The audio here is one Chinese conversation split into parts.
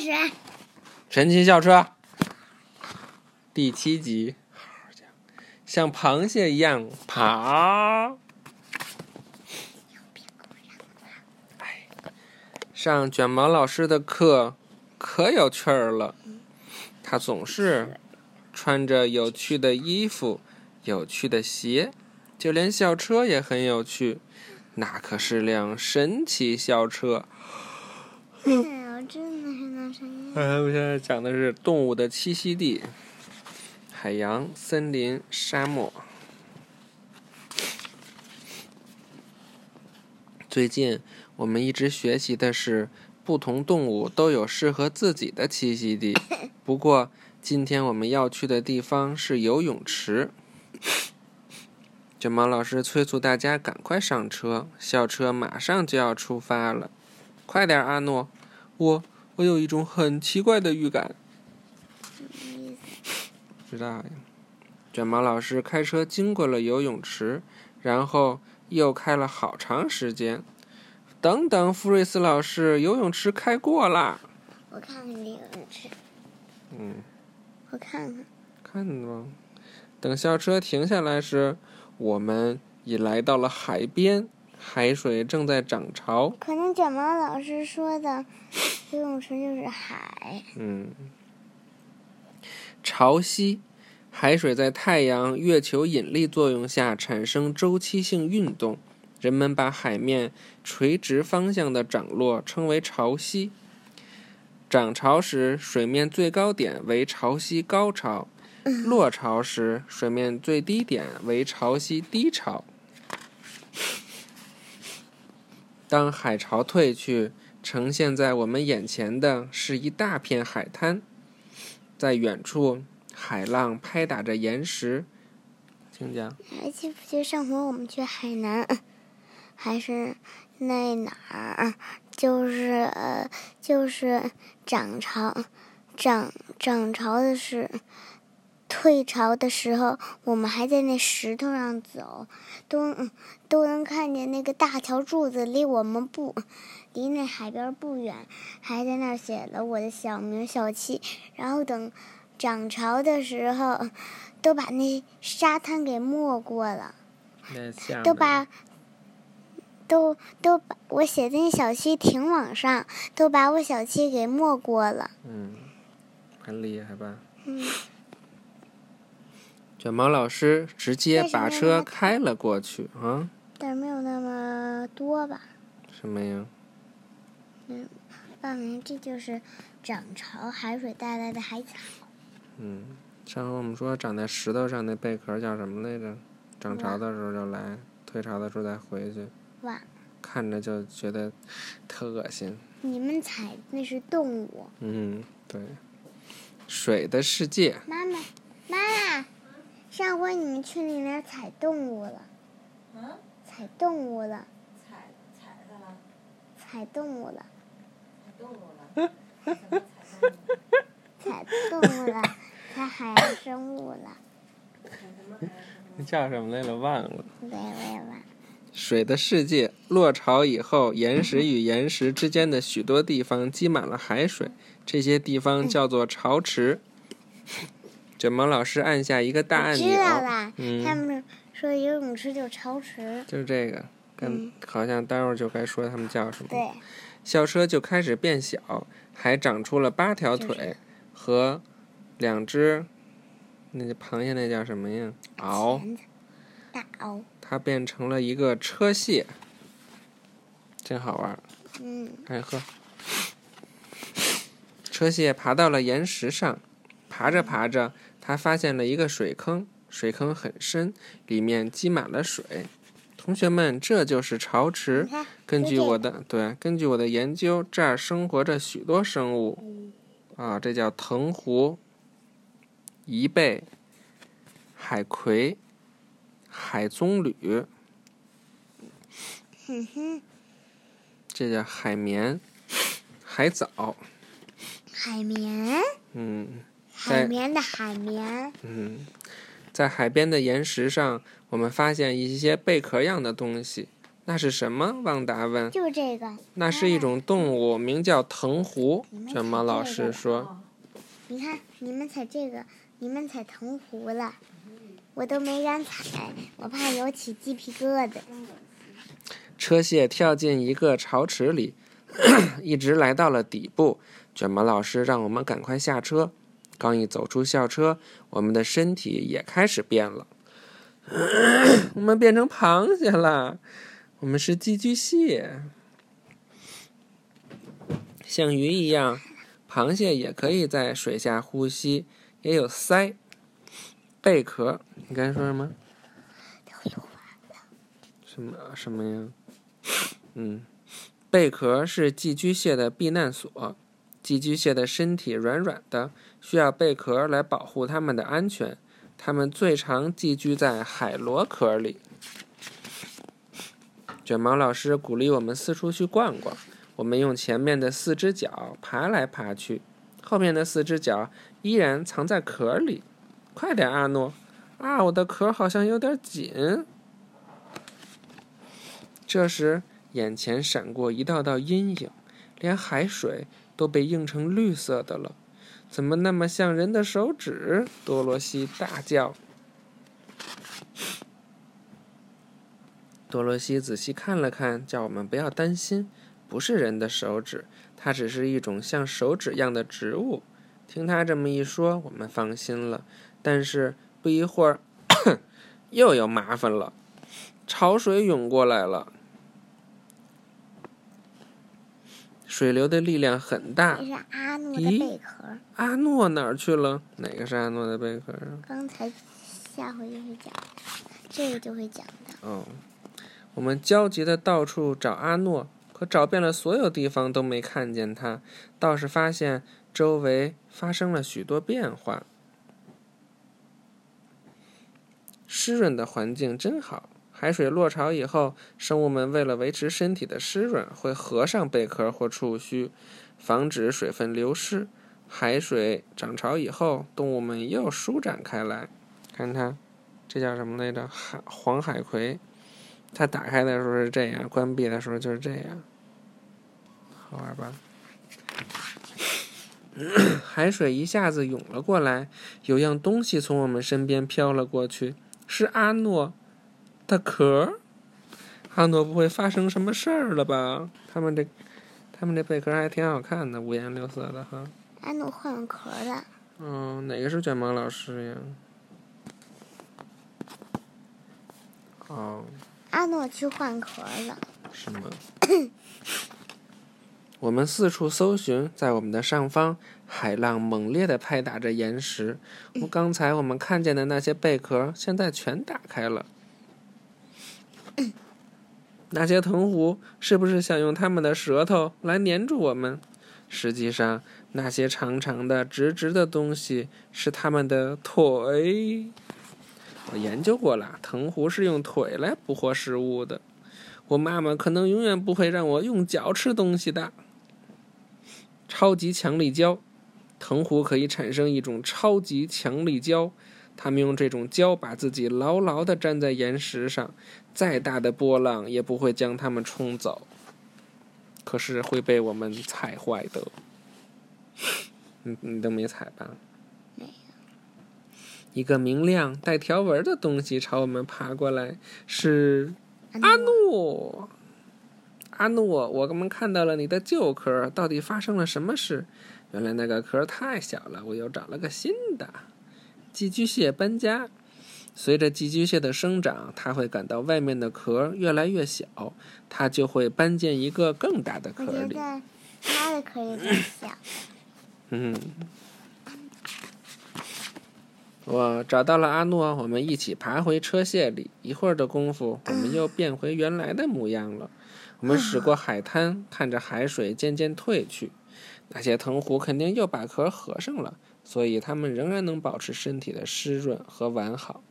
始。神奇校车第七集，像螃蟹一样爬。哎，上卷毛老师的课可有趣儿了。他总是穿着有趣的衣服、有趣的鞋，就连校车也很有趣。那可是辆神奇校车。呃，我现在讲的是动物的栖息地：海洋、森林、沙漠。最近我们一直学习的是，不同动物都有适合自己的栖息地。不过，今天我们要去的地方是游泳池。卷毛老师催促大家赶快上车，校车马上就要出发了。快点，阿诺！我我有一种很奇怪的预感。什么意思？知道呀。卷毛老师开车经过了游泳池，然后又开了好长时间。等等，福瑞斯老师，游泳池开过啦！我看看这游泳池，嗯，我看看。看吧。等校车停下来时，我们已来到了海边，海水正在涨潮。可能卷毛老师说的 游泳池就是海。嗯，潮汐，海水在太阳、月球引力作用下产生周期性运动，人们把海面垂直方向的涨落称为潮汐。涨潮时，水面最高点为潮汐高潮；落潮时，水面最低点为潮汐低潮。当海潮退去，呈现在我们眼前的是一大片海滩，在远处，海浪拍打着岩石。请讲。还记不记得上回我们去海南，还是那哪儿？就是呃，就是涨潮，涨涨潮的是退潮的时候，我们还在那石头上走，都都能看见那个大桥柱子离我们不离那海边不远，还在那儿写了我的小名小七。然后等涨潮的时候，都把那沙滩给没过了。都把都都把我写的那小七停网上，都把我小七给没过了。嗯，很厉害吧？嗯，卷毛老师直接把车开了过去啊？但是没有那么多吧？什么呀？爸明，这就是涨潮海水带来的海草。嗯，上回我们说长在石头上那贝壳叫什么来着？涨潮的时候就来，退潮的时候再回去，哇，看着就觉得特恶心。你们踩那是动物。嗯，对。水的世界，妈妈，妈妈，上回你们去那边踩动物了，嗯，踩动物了，踩踩它了，踩动物了，踩动物了，什么踩动物了？踩动物了，踩海洋生物了。叫什么来了？忘了。对，我也忘。水的世界，落潮以后，岩石与岩石之间的许多地方积满了海水，这些地方叫做潮池。卷毛老师按下一个大按知道钮，啦，嗯他们说游泳池就潮池。就是这个，跟好像待会儿就该说他们叫什么。对，校车就开始变小，还长出了八条腿和两只，那个螃蟹那叫什么呀？螯，大螯。它变成了一个车蟹，真好玩儿。嗯，开始喝。车蟹爬到了岩石上，爬着爬着，它发现了一个水坑，水坑很深，里面积满了水。同学们，这就是潮池。根据我的对，根据我的研究，这儿生活着许多生物。啊，这叫藤壶、贻贝、海葵、海棕榈，这叫海绵、海藻。海绵，嗯海绵的海绵。嗯，在海边的岩石上，我们发现一些贝壳样的东西，那是什么？旺达问。就这个。那是一种动物，名叫藤壶卷毛老师哦说。你看，你们踩这个，你们踩藤壶了，我都没敢踩，我怕有起鸡皮疙瘩。车蟹跳进一个潮池里，一直来到了底部。卷毛老师让我们赶快下车。刚一走出校车，我们的身体也开始变了。我们变成螃蟹了，我们是寄居蟹，像鱼一样，螃蟹也可以在水下呼吸，也有鳃、贝壳。你刚才说什么？什么什么呀？嗯，贝壳是寄居蟹的避难所。寄居蟹的身体软软的，需要贝壳来保护它们的安全。它们最常寄居在海螺壳里。卷毛老师鼓励我们四处去逛逛。我们用前面的四只脚爬来爬去，后面的四只脚依然藏在壳里。快点，阿诺！啊，我的壳好像有点紧。这时，眼前闪过一道道阴影，连海水都被映成绿色的了。怎么那么像人的手指？多罗西大叫。多罗西仔细看了看，叫我们不要担心，不是人的手指，它只是一种像手指样的植物。听他这么一说，我们放心了。但是不一会儿，又有麻烦了，潮水涌过来了。水流的力量很大这。是阿诺的贝壳，阿诺哪儿去了？哪个是阿诺的贝壳啊？刚才下回就会讲，这个就会讲的。哦，我们焦急的到处找阿诺，可找遍了所有地方都没看见他，倒是发现周围发生了许多变化。湿润的环境真好。海水落潮以后，生物们为了维持身体的湿润，会合上贝壳或触须，防止水分流失。海水涨潮以后，动物们又舒展开来。看它，这叫什么来着？海黄海葵。它打开的时候是这样，关闭的时候就是这样，好玩吧？海水一下子涌了过来，有样东西从我们身边飘了过去，是阿诺的壳。阿诺不会发生什么事儿了吧？他们这，他们这贝壳还挺好看的，五颜六色的哈。阿诺换壳了，嗯，哪个是卷毛老师呀？哦，阿诺去换壳了。是吗？我们四处搜寻，在我们的上方，海浪猛烈的拍打着岩石。我 刚才我们看见的那些贝壳，现在全打开了。那些藤壶是不是想用它们的舌头来粘住我们？实际上，那些长长的、直直的东西是它们的腿。我研究过了，藤壶是用腿来捕获食物的。我妈妈可能永远不会让我用脚吃东西的。超级强力胶，藤壶可以产生一种超级强力胶，它们用这种胶把自己牢牢地粘在岩石上，再大的波浪也不会将他们冲走。可是会被我们踩坏的。你你都没踩吧？没有。一个明亮带条纹的东西朝我们爬过来，是阿诺。阿诺，我们看到了你的旧壳，到底发生了什么事？原来那个壳太小了，我又找了个新的。寄居蟹搬家，随着寄居蟹的生长，它会感到外面的壳越来越小，它就会搬进一个更大的壳里。觉得他的壳有点小。嗯，我找到了阿诺，我们一起爬回车蟹里。一会儿的功夫，我们又变回原来的模样了。我们驶过海滩，看着海水渐渐退去，那些藤壶肯定又把壳合上了，所以它们仍然能保持身体的湿润和完好。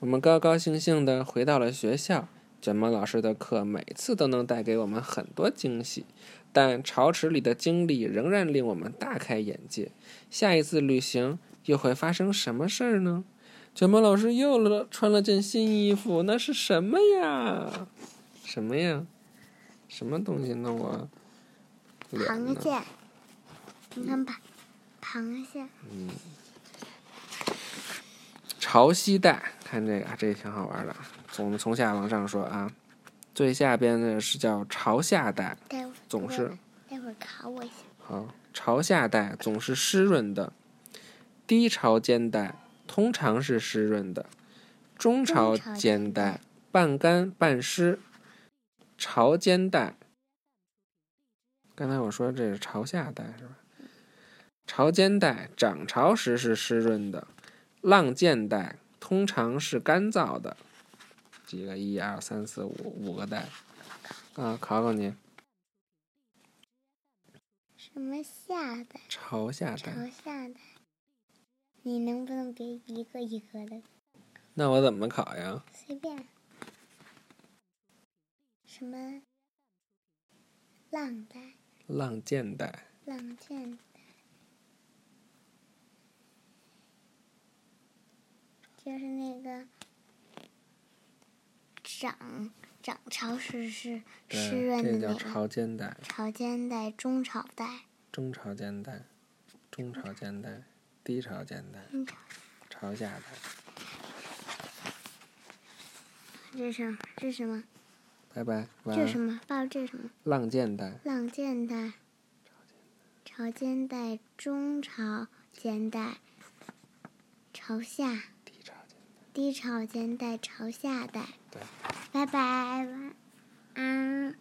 我们高高兴兴地回到了学校。卷毛老师的课每次都能带给我们很多惊喜。但潮池里的经历仍然令我们大开眼界。下一次旅行又会发生什么事儿呢？卷毛老师又了穿了件新衣服，那是什么呀？什么呀？什么东西弄我螃蟹，看吧，螃蟹，嗯潮汐带，看这个，这个挺好玩的。从从下往上说啊，最下边的是叫朝下带，总是待会儿考我一下。好，朝下带总是湿润的，低潮间带通常是湿润的，中潮间间带带半干半湿，潮间带。刚才我说这是朝下带是吧？潮间带涨潮时是湿润的，浪间带通常是干燥的。几个？一二三四五，五个带。啊，考考你，什么下带？朝下朝带。下带。你能不能别一个一个的？那我怎么考呀？随便。什么浪带、浪间带。浪箭带，就是那个涨涨潮时是湿，润的那个这叫潮间带、潮间带、中潮带、中潮间带、中潮间带、低潮间带、中潮。下带。这是？这是什么？拜拜，晚安。这是什么？爸爸，这是什么？浪间带、浪箭带、潮间带、中潮间带、朝下、低潮间带。朝下带。对。拜拜，晚安。